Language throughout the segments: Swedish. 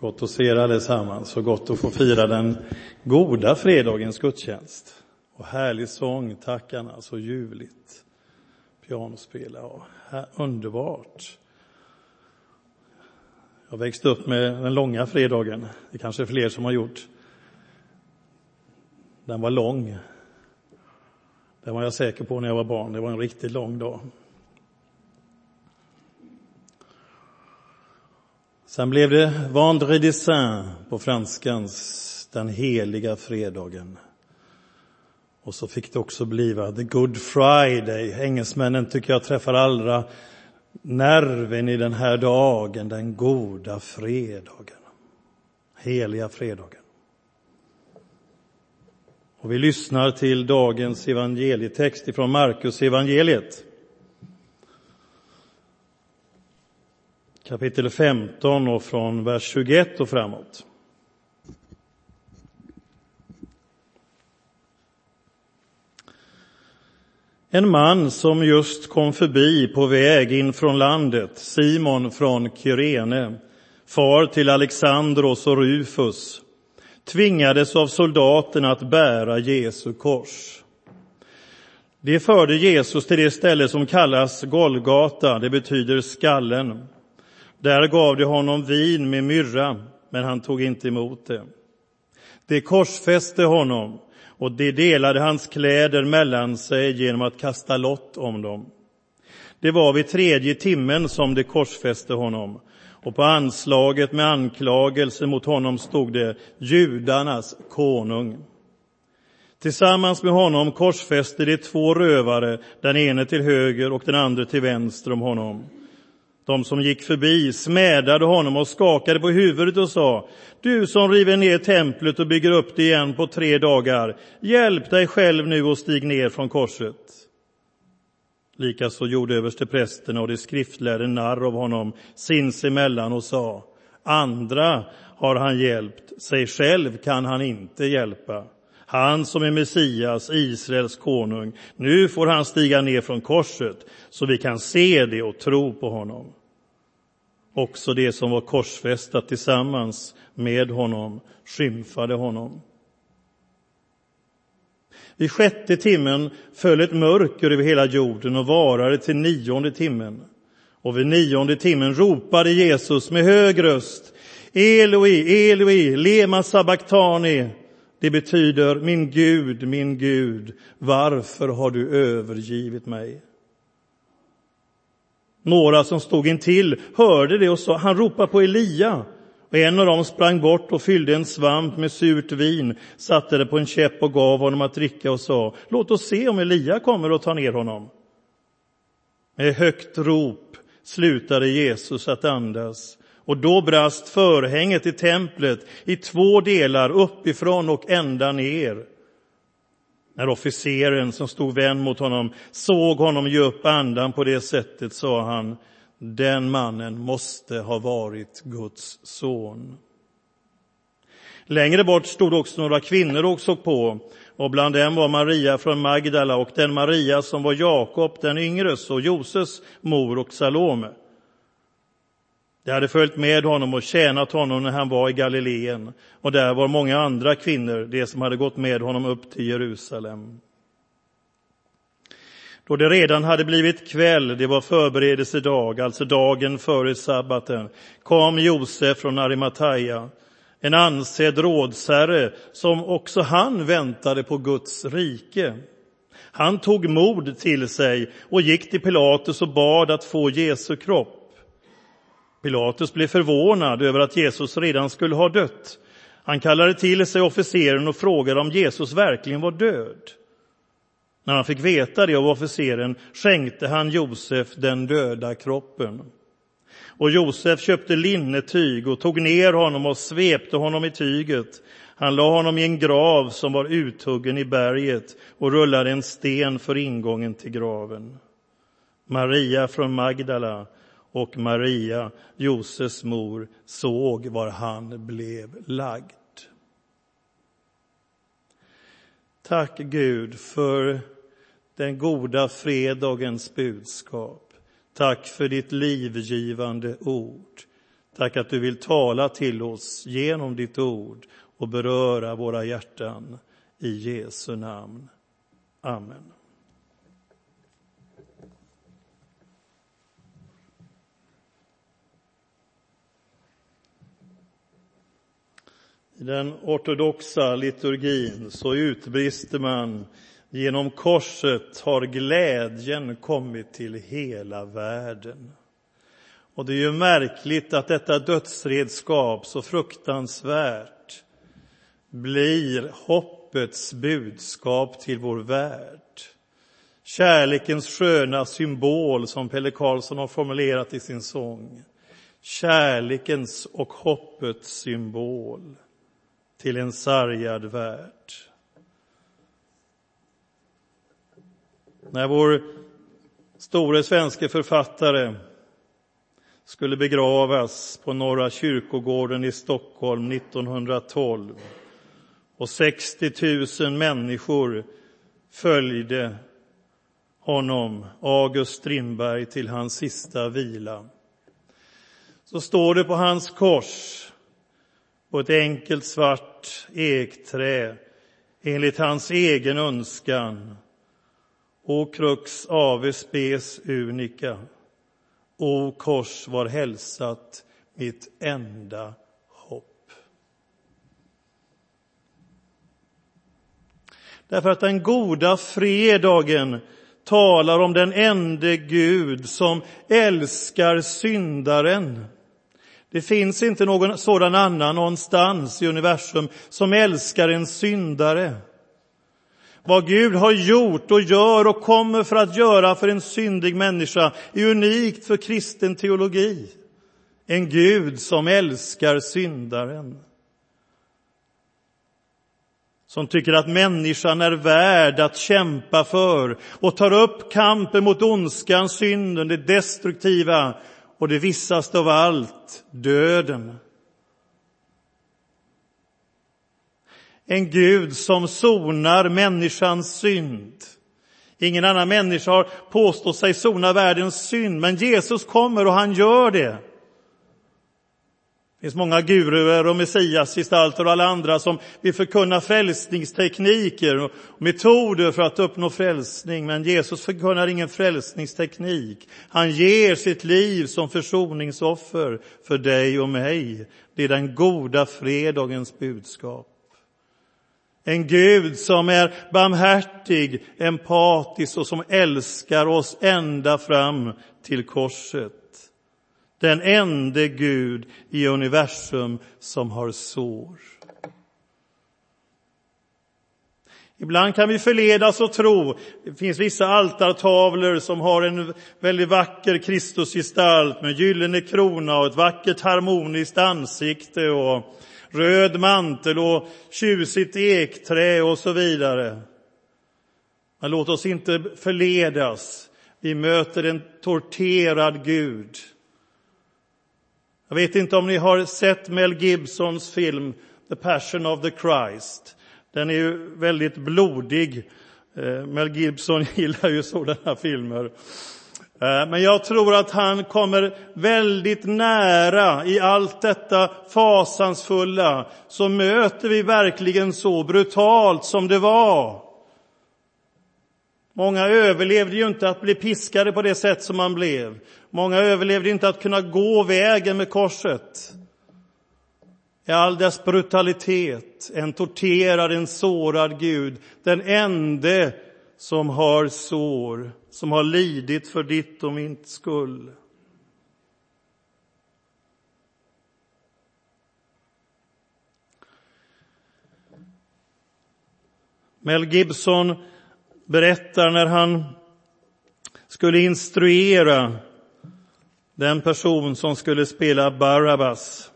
Gott att se er allesammans och gott att få fira den goda fredagens gudstjänst. Och härlig sång, tackarna, så ljuvligt. Pianospel, ja, underbart. Jag växte upp med den långa fredagen, det kanske är fler som har gjort. Den var lång. den var jag säker på när jag var barn, det var en riktigt lång dag. Sen blev det Vendredi Saint på franskans, den heliga fredagen. Och så fick det också bliva The Good Friday. Engelsmännen tycker jag träffar allra nerven i den här dagen, den goda fredagen. Heliga fredagen. Och vi lyssnar till dagens evangelietext ifrån Markus evangeliet. Kapitel 15 och från vers 21 och framåt. En man som just kom förbi på väg in från landet, Simon från Kyrene, far till Alexandros och Rufus, tvingades av soldaterna att bära Jesu kors. De förde Jesus till det ställe som kallas Golgata, det betyder skallen. Där gav de honom vin med myrra, men han tog inte emot det. De korsfäste honom och de delade hans kläder mellan sig genom att kasta lott om dem. Det var vid tredje timmen som de korsfäste honom och på anslaget med anklagelse mot honom stod det judarnas konung. Tillsammans med honom korsfäste de två rövare, den ene till höger och den andra till vänster om honom. De som gick förbi smädade honom och skakade på huvudet och sa, du som river ner templet och bygger upp det igen på tre dagar, hjälp dig själv nu och stig ner från korset. Likaså gjorde översteprästerna och de skriftlärde narr av honom sinsemellan och sa, andra har han hjälpt, sig själv kan han inte hjälpa. Han som är Messias, Israels konung, nu får han stiga ner från korset så vi kan se det och tro på honom. Också det som var korsfästat tillsammans med honom skymfade honom. Vid sjätte timmen föll ett mörker över hela jorden och varade till nionde timmen. Och vid nionde timmen ropade Jesus med hög röst Eloi, Eloi, lema sabachthani. Det betyder min Gud, min Gud, varför har du övergivit mig? Några som stod intill hörde det och sa, han ropar på Elia. Och en av dem sprang bort och fyllde en svamp med surt vin, satte det på en käpp och gav honom att dricka och sa, låt oss se om Elia kommer och tar ner honom. Med högt rop slutade Jesus att andas och då brast förhänget i templet i två delar uppifrån och ända ner. När officeren som stod vänd mot honom såg honom ge upp andan på det sättet sa han, den mannen måste ha varit Guds son. Längre bort stod också några kvinnor och såg på, och bland dem var Maria från Magdala och den Maria som var Jakob den yngres och Joses mor och Salome. De hade följt med honom och tjänat honom när han var i Galileen och där var många andra kvinnor, de som hade gått med honom upp till Jerusalem. Då det redan hade blivit kväll, det var förberedelsedag, alltså dagen före sabbaten, kom Josef från Arimataya, en ansedd rådsherre som också han väntade på Guds rike. Han tog mod till sig och gick till Pilatus och bad att få Jesu kropp. Pilatus blev förvånad över att Jesus redan skulle ha dött. Han kallade till sig officeren och frågade om Jesus verkligen var död. När han fick veta det av officeren skänkte han Josef den döda kroppen. Och Josef köpte linnetyg och tog ner honom och svepte honom i tyget. Han la honom i en grav som var uthuggen i berget och rullade en sten för ingången till graven. Maria från Magdala och Maria, Josefs mor, såg var han blev lagd. Tack Gud för den goda fredagens budskap. Tack för ditt livgivande ord. Tack att du vill tala till oss genom ditt ord och beröra våra hjärtan. I Jesu namn. Amen. I den ortodoxa liturgin så utbrister man genom korset har glädjen kommit till hela världen. Och det är ju märkligt att detta dödsredskap, så fruktansvärt, blir hoppets budskap till vår värld. Kärlekens sköna symbol, som Pelle Karlsson har formulerat i sin sång. Kärlekens och hoppets symbol till en sargad värld. När vår store svenske författare skulle begravas på Norra kyrkogården i Stockholm 1912 och 60 000 människor följde honom, August Strindberg, till hans sista vila. Så står det på hans kors, på ett enkelt svart ekträ, enligt hans egen önskan, O krux ave spes unica, O kors var hälsat mitt enda hopp. Därför att den goda fredagen talar om den ende Gud som älskar syndaren. Det finns inte någon sådan annan någonstans i universum som älskar en syndare. Vad Gud har gjort och gör och kommer för att göra för en syndig människa är unikt för kristen teologi. En Gud som älskar syndaren. Som tycker att människan är värd att kämpa för och tar upp kampen mot ondskan, synden, det destruktiva och det vissaste av allt, döden. En Gud som sonar människans synd. Ingen annan människa har påstått sig sona världens synd, men Jesus kommer och han gör det. Det finns många guruer och messiasgestalter och alla andra som vill förkunna frälsningstekniker och metoder för att uppnå frälsning. Men Jesus förkunnar ingen frälsningsteknik. Han ger sitt liv som försoningsoffer för dig och mig. Det är den goda fredagens budskap. En Gud som är barmhärtig, empatisk och som älskar oss ända fram till korset. Den ende Gud i universum som har sår. Ibland kan vi förledas att tro, det finns vissa altartavlor som har en väldigt vacker Kristusgestalt med gyllene krona och ett vackert harmoniskt ansikte och röd mantel och tjusigt ekträ och så vidare. Men låt oss inte förledas. Vi möter en torterad Gud. Jag vet inte om ni har sett Mel Gibsons film The Passion of the Christ. Den är ju väldigt blodig. Eh, Mel Gibson gillar ju sådana filmer. Eh, men jag tror att han kommer väldigt nära i allt detta fasansfulla. Så möter vi verkligen så brutalt som det var. Många överlevde ju inte att bli piskade på det sätt som man blev. Många överlevde inte att kunna gå vägen med korset. I all dess brutalitet, en torterad, en sårad Gud, den ende som har sår, som har lidit för ditt och mitt skull. Mel Gibson berättar när han skulle instruera den person som skulle spela Barabbas.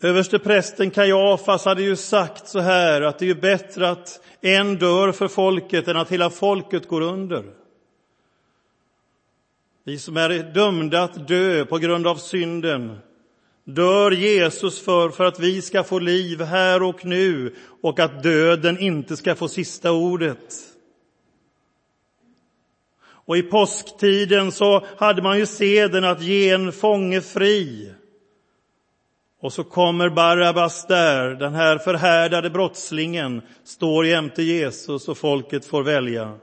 Översteprästen Kajafas hade ju sagt så här att det är bättre att en dör för folket än att hela folket går under. Vi som är dömda att dö på grund av synden dör Jesus för, för att vi ska få liv här och nu och att döden inte ska få sista ordet. Och i påsktiden så hade man ju seden att ge en fånge fri. Och så kommer Barabbas där, den här förhärdade brottslingen, står jämte Jesus och folket får välja.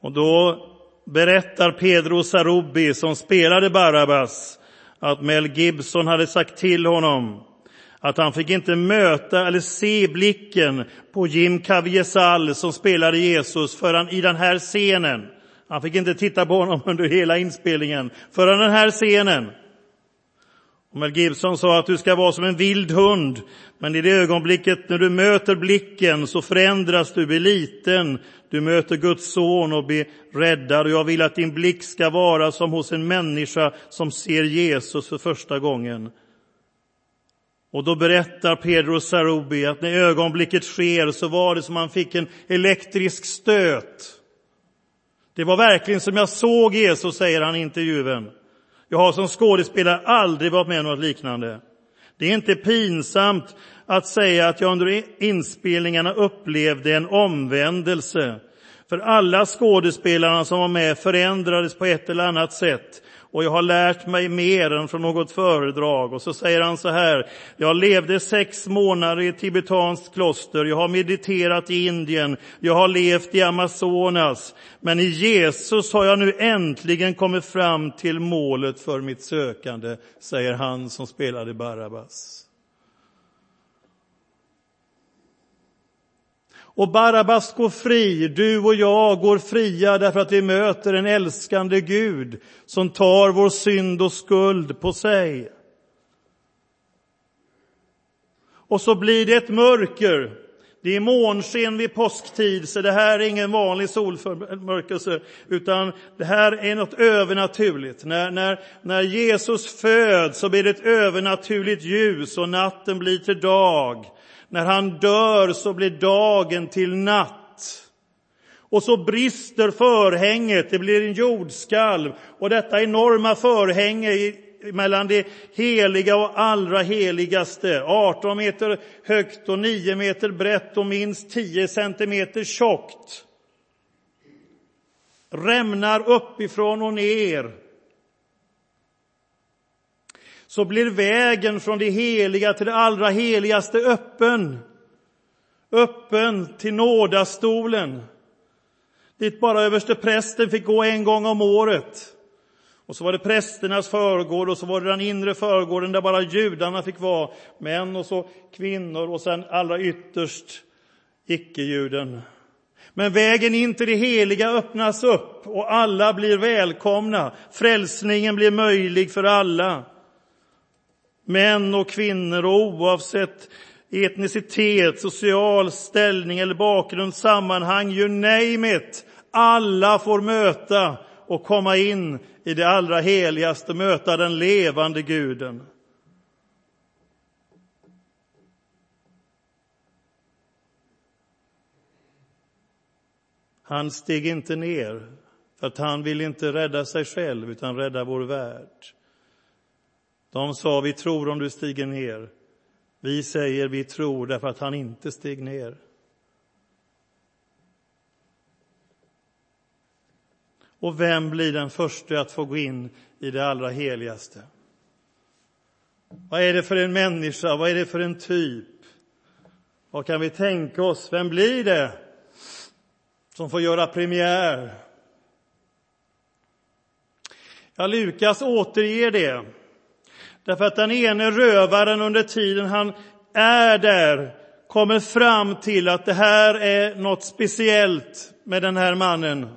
Och då berättar Pedro Sarubi, som spelade Barabbas, att Mel Gibson hade sagt till honom att han fick inte möta eller se blicken på Jim Caviezel som spelade Jesus förrän i den här scenen. Han fick inte titta på honom under hela inspelningen förrän den här scenen. Och Mel Gibson sa att du ska vara som en vild hund, men i det ögonblicket när du möter blicken så förändras du, blir liten, du möter Guds son och blir räddad. Och jag vill att din blick ska vara som hos en människa som ser Jesus för första gången. Och då berättar Pedro Sarubi att när ögonblicket sker så var det som han fick en elektrisk stöt. Det var verkligen som jag såg Jesus, säger han i intervjun. Jag har som skådespelare aldrig varit med om något liknande. Det är inte pinsamt att säga att jag under inspelningarna upplevde en omvändelse. För alla skådespelarna som var med förändrades på ett eller annat sätt och jag har lärt mig mer än från något föredrag. Och så säger han så här, jag levde sex månader i ett tibetanskt kloster, jag har mediterat i Indien, jag har levt i Amazonas, men i Jesus har jag nu äntligen kommit fram till målet för mitt sökande, säger han som spelade Barabbas. Och Barabbas går fri, du och jag går fria därför att vi möter en älskande Gud som tar vår synd och skuld på sig. Och så blir det ett mörker. Det är månsken vid påsktid, så det här är ingen vanlig solförmörkelse, utan det här är något övernaturligt. När, när, när Jesus föds så blir det ett övernaturligt ljus och natten blir till dag. När han dör så blir dagen till natt. Och så brister förhänget, det blir en jordskalv. Och detta enorma förhänge mellan det heliga och allra heligaste, 18 meter högt och 9 meter brett och minst 10 centimeter tjockt, rämnar uppifrån och ner så blir vägen från det heliga till det allra heligaste öppen. Öppen till nådastolen, dit bara överste prästen fick gå en gång om året. Och så var det prästernas förgård och så var det den inre förgården där bara judarna fick vara, män och så kvinnor och sen allra ytterst icke-juden. Men vägen in till det heliga öppnas upp och alla blir välkomna. Frälsningen blir möjlig för alla män och kvinnor och oavsett etnicitet, social ställning eller bakgrund, sammanhang, you name it. Alla får möta och komma in i det allra heligaste, möta den levande guden. Han steg inte ner, för att han vill inte rädda sig själv, utan rädda vår värld. De sa, vi tror om du stiger ner. Vi säger, vi tror därför att han inte steg ner. Och vem blir den första att få gå in i det allra heligaste? Vad är det för en människa? Vad är det för en typ? Vad kan vi tänka oss? Vem blir det som får göra premiär? Ja, Lukas återger det Därför att den ene rövaren under tiden han är där kommer fram till att det här är något speciellt med den här mannen.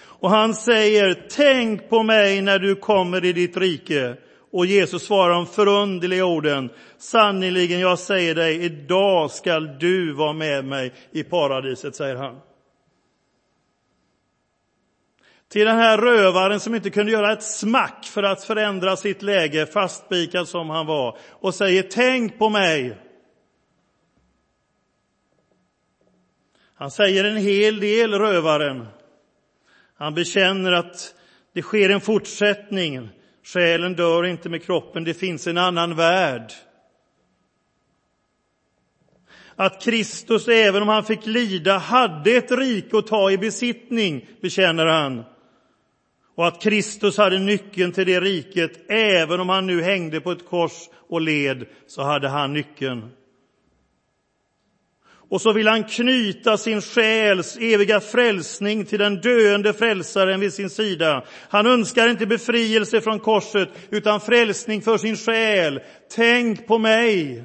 Och han säger, tänk på mig när du kommer i ditt rike. Och Jesus svarar de förunderliga orden, sannerligen jag säger dig, idag skall du vara med mig i paradiset, säger han. Till den här rövaren som inte kunde göra ett smack för att förändra sitt läge, fastspikad som han var, och säger tänk på mig. Han säger en hel del, rövaren. Han bekänner att det sker en fortsättning. Själen dör inte med kroppen, det finns en annan värld. att Kristus, även om han fick lida, hade ett rike att ta i besittning, bekänner han. Och att Kristus hade nyckeln till det riket, även om han nu hängde på ett kors och led, så hade han nyckeln. Och så vill han knyta sin själs eviga frälsning till den döende frälsaren vid sin sida. Han önskar inte befrielse från korset, utan frälsning för sin själ. Tänk på mig!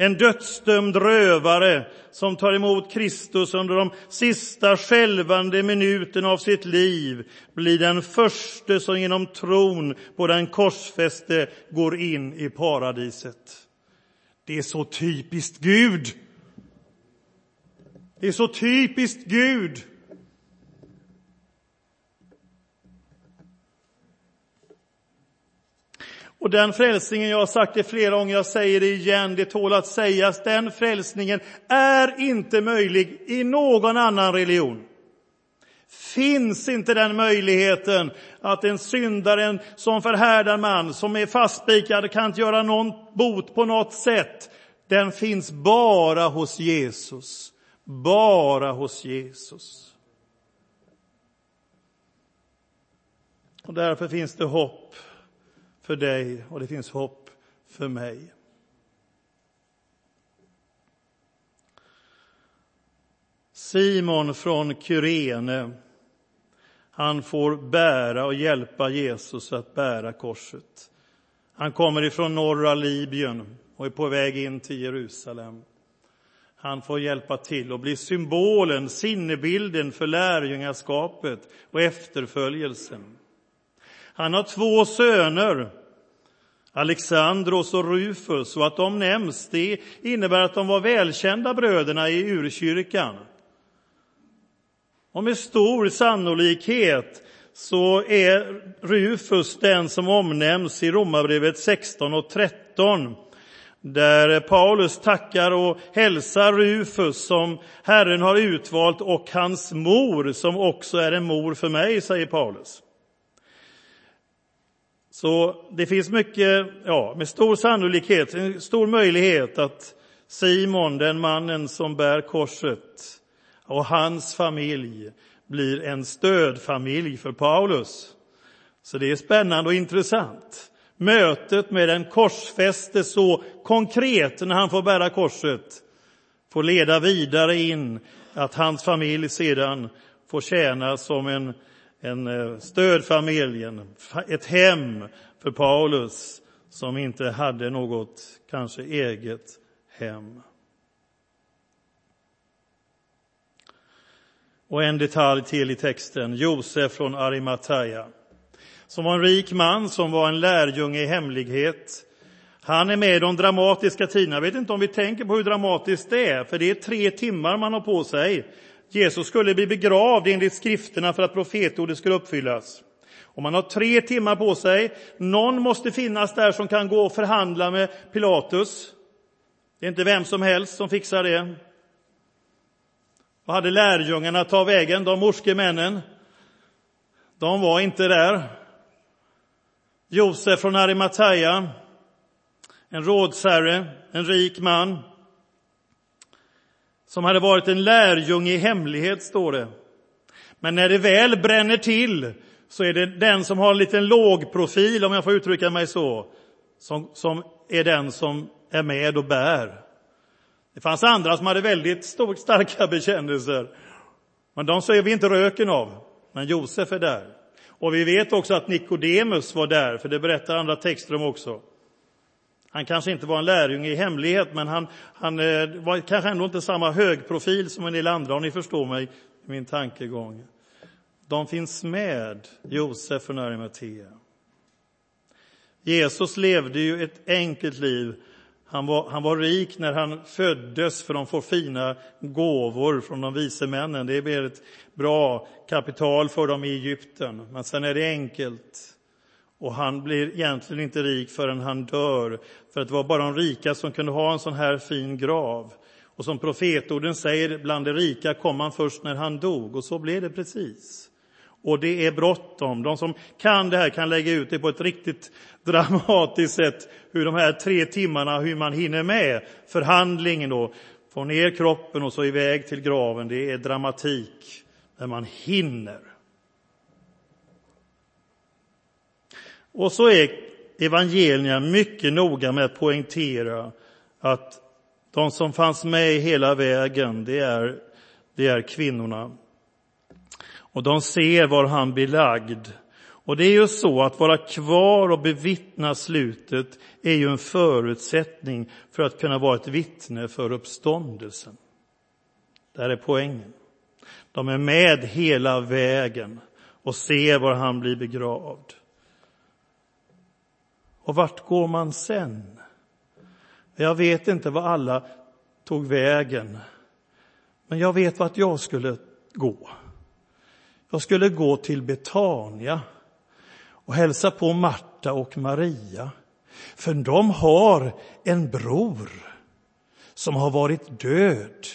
En dödsdömd rövare som tar emot Kristus under de sista skälvande minuterna av sitt liv blir den första som genom tron på den korsfäste går in i paradiset. Det är så typiskt Gud. Det är så typiskt Gud. Och den frälsningen, jag har sagt det flera gånger, jag säger det igen, det tål att sägas, den frälsningen är inte möjlig i någon annan religion. Finns inte den möjligheten att en syndare, en som förhärdad man, som är fastspikad, kan inte göra någon bot på något sätt. Den finns bara hos Jesus. Bara hos Jesus. Och därför finns det hopp för dig och det finns hopp för mig. Simon från Kyrene, han får bära och hjälpa Jesus att bära korset. Han kommer ifrån norra Libyen och är på väg in till Jerusalem. Han får hjälpa till och bli symbolen, sinnebilden för lärjungaskapet och efterföljelsen. Han har två söner, Alexandros och Rufus, och att de nämns det innebär att de var välkända bröderna i urkyrkan. Och med stor sannolikhet så är Rufus den som omnämns i Romarbrevet 16 och 13 där Paulus tackar och hälsar Rufus som Herren har utvalt och hans mor som också är en mor för mig, säger Paulus. Så det finns mycket, ja, med stor sannolikhet, en stor möjlighet att Simon, den mannen som bär korset, och hans familj blir en stödfamilj för Paulus. Så det är spännande och intressant. Mötet med den korsfäste så konkret när han får bära korset får leda vidare in att hans familj sedan får tjäna som en en eh, stödfamilj, ett hem för Paulus som inte hade något, kanske eget hem. Och en detalj till i texten, Josef från Arimathea, som var en rik man, som var en lärjunge i hemlighet. Han är med i de dramatiska tiderna. Jag vet inte om vi tänker på hur dramatiskt det är, för det är tre timmar man har på sig Jesus skulle bli begravd enligt skrifterna för att profetordet skulle uppfyllas. Och man har tre timmar på sig. Någon måste finnas där som kan gå och förhandla med Pilatus. Det är inte vem som helst som fixar det. Vad hade lärjungarna ta vägen, de morske männen? De var inte där. Josef från Arimathea, en rådsherre, en rik man, som hade varit en lärjunge i hemlighet, står det. Men när det väl bränner till så är det den som har en liten låg profil, om jag får uttrycka mig så, som, som är den som är med och bär. Det fanns andra som hade väldigt stor, starka bekännelser, men de ser vi inte röken av. Men Josef är där. Och vi vet också att Nikodemus var där, för det berättar andra texter om också. Han kanske inte var en lärjunge i hemlighet, men han, han eh, var kanske ändå inte samma högprofil som en del andra, om ni förstår mig min tankegång. De finns med, Josef och Arimatea. Jesus levde ju ett enkelt liv. Han var, han var rik när han föddes, för de får fina gåvor från de vise männen. Det blir ett bra kapital för dem i Egypten. Men sen är det enkelt. Och han blir egentligen inte rik förrän han dör, för att det var bara de rika som kunde ha en sån här fin grav. Och som profetorden säger, bland de rika kom han först när han dog, och så blev det precis. och det är bråttom. De som kan det här kan lägga ut det på ett riktigt dramatiskt sätt, hur de här tre timmarna, hur man hinner med förhandlingen och få ner kroppen och så iväg till graven. Det är dramatik när man hinner. Och så är evangelierna mycket noga med att poängtera att de som fanns med hela vägen, det är, det är kvinnorna. Och de ser var han blir lagd. Och det är ju så att vara kvar och bevittna slutet är ju en förutsättning för att kunna vara ett vittne för uppståndelsen. Där är poängen. De är med hela vägen och ser var han blir begravd. Och vart går man sen? Jag vet inte var alla tog vägen, men jag vet vart jag skulle gå. Jag skulle gå till Betania och hälsa på Marta och Maria, för de har en bror som har varit död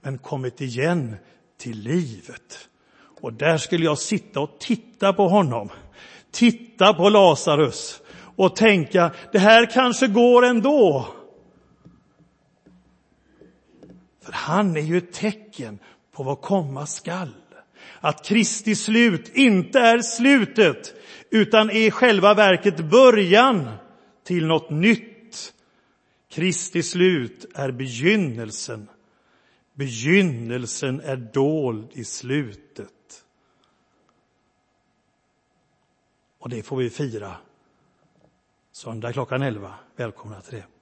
men kommit igen till livet. Och där skulle jag sitta och titta på honom, titta på Lazarus och tänka, det här kanske går ändå. För han är ju ett tecken på vad komma skall. Att Kristi slut inte är slutet, utan är själva verket början till något nytt. Kristi slut är begynnelsen. Begynnelsen är dold i slutet. Och det får vi fira söndag klockan 11. Välkomna till det.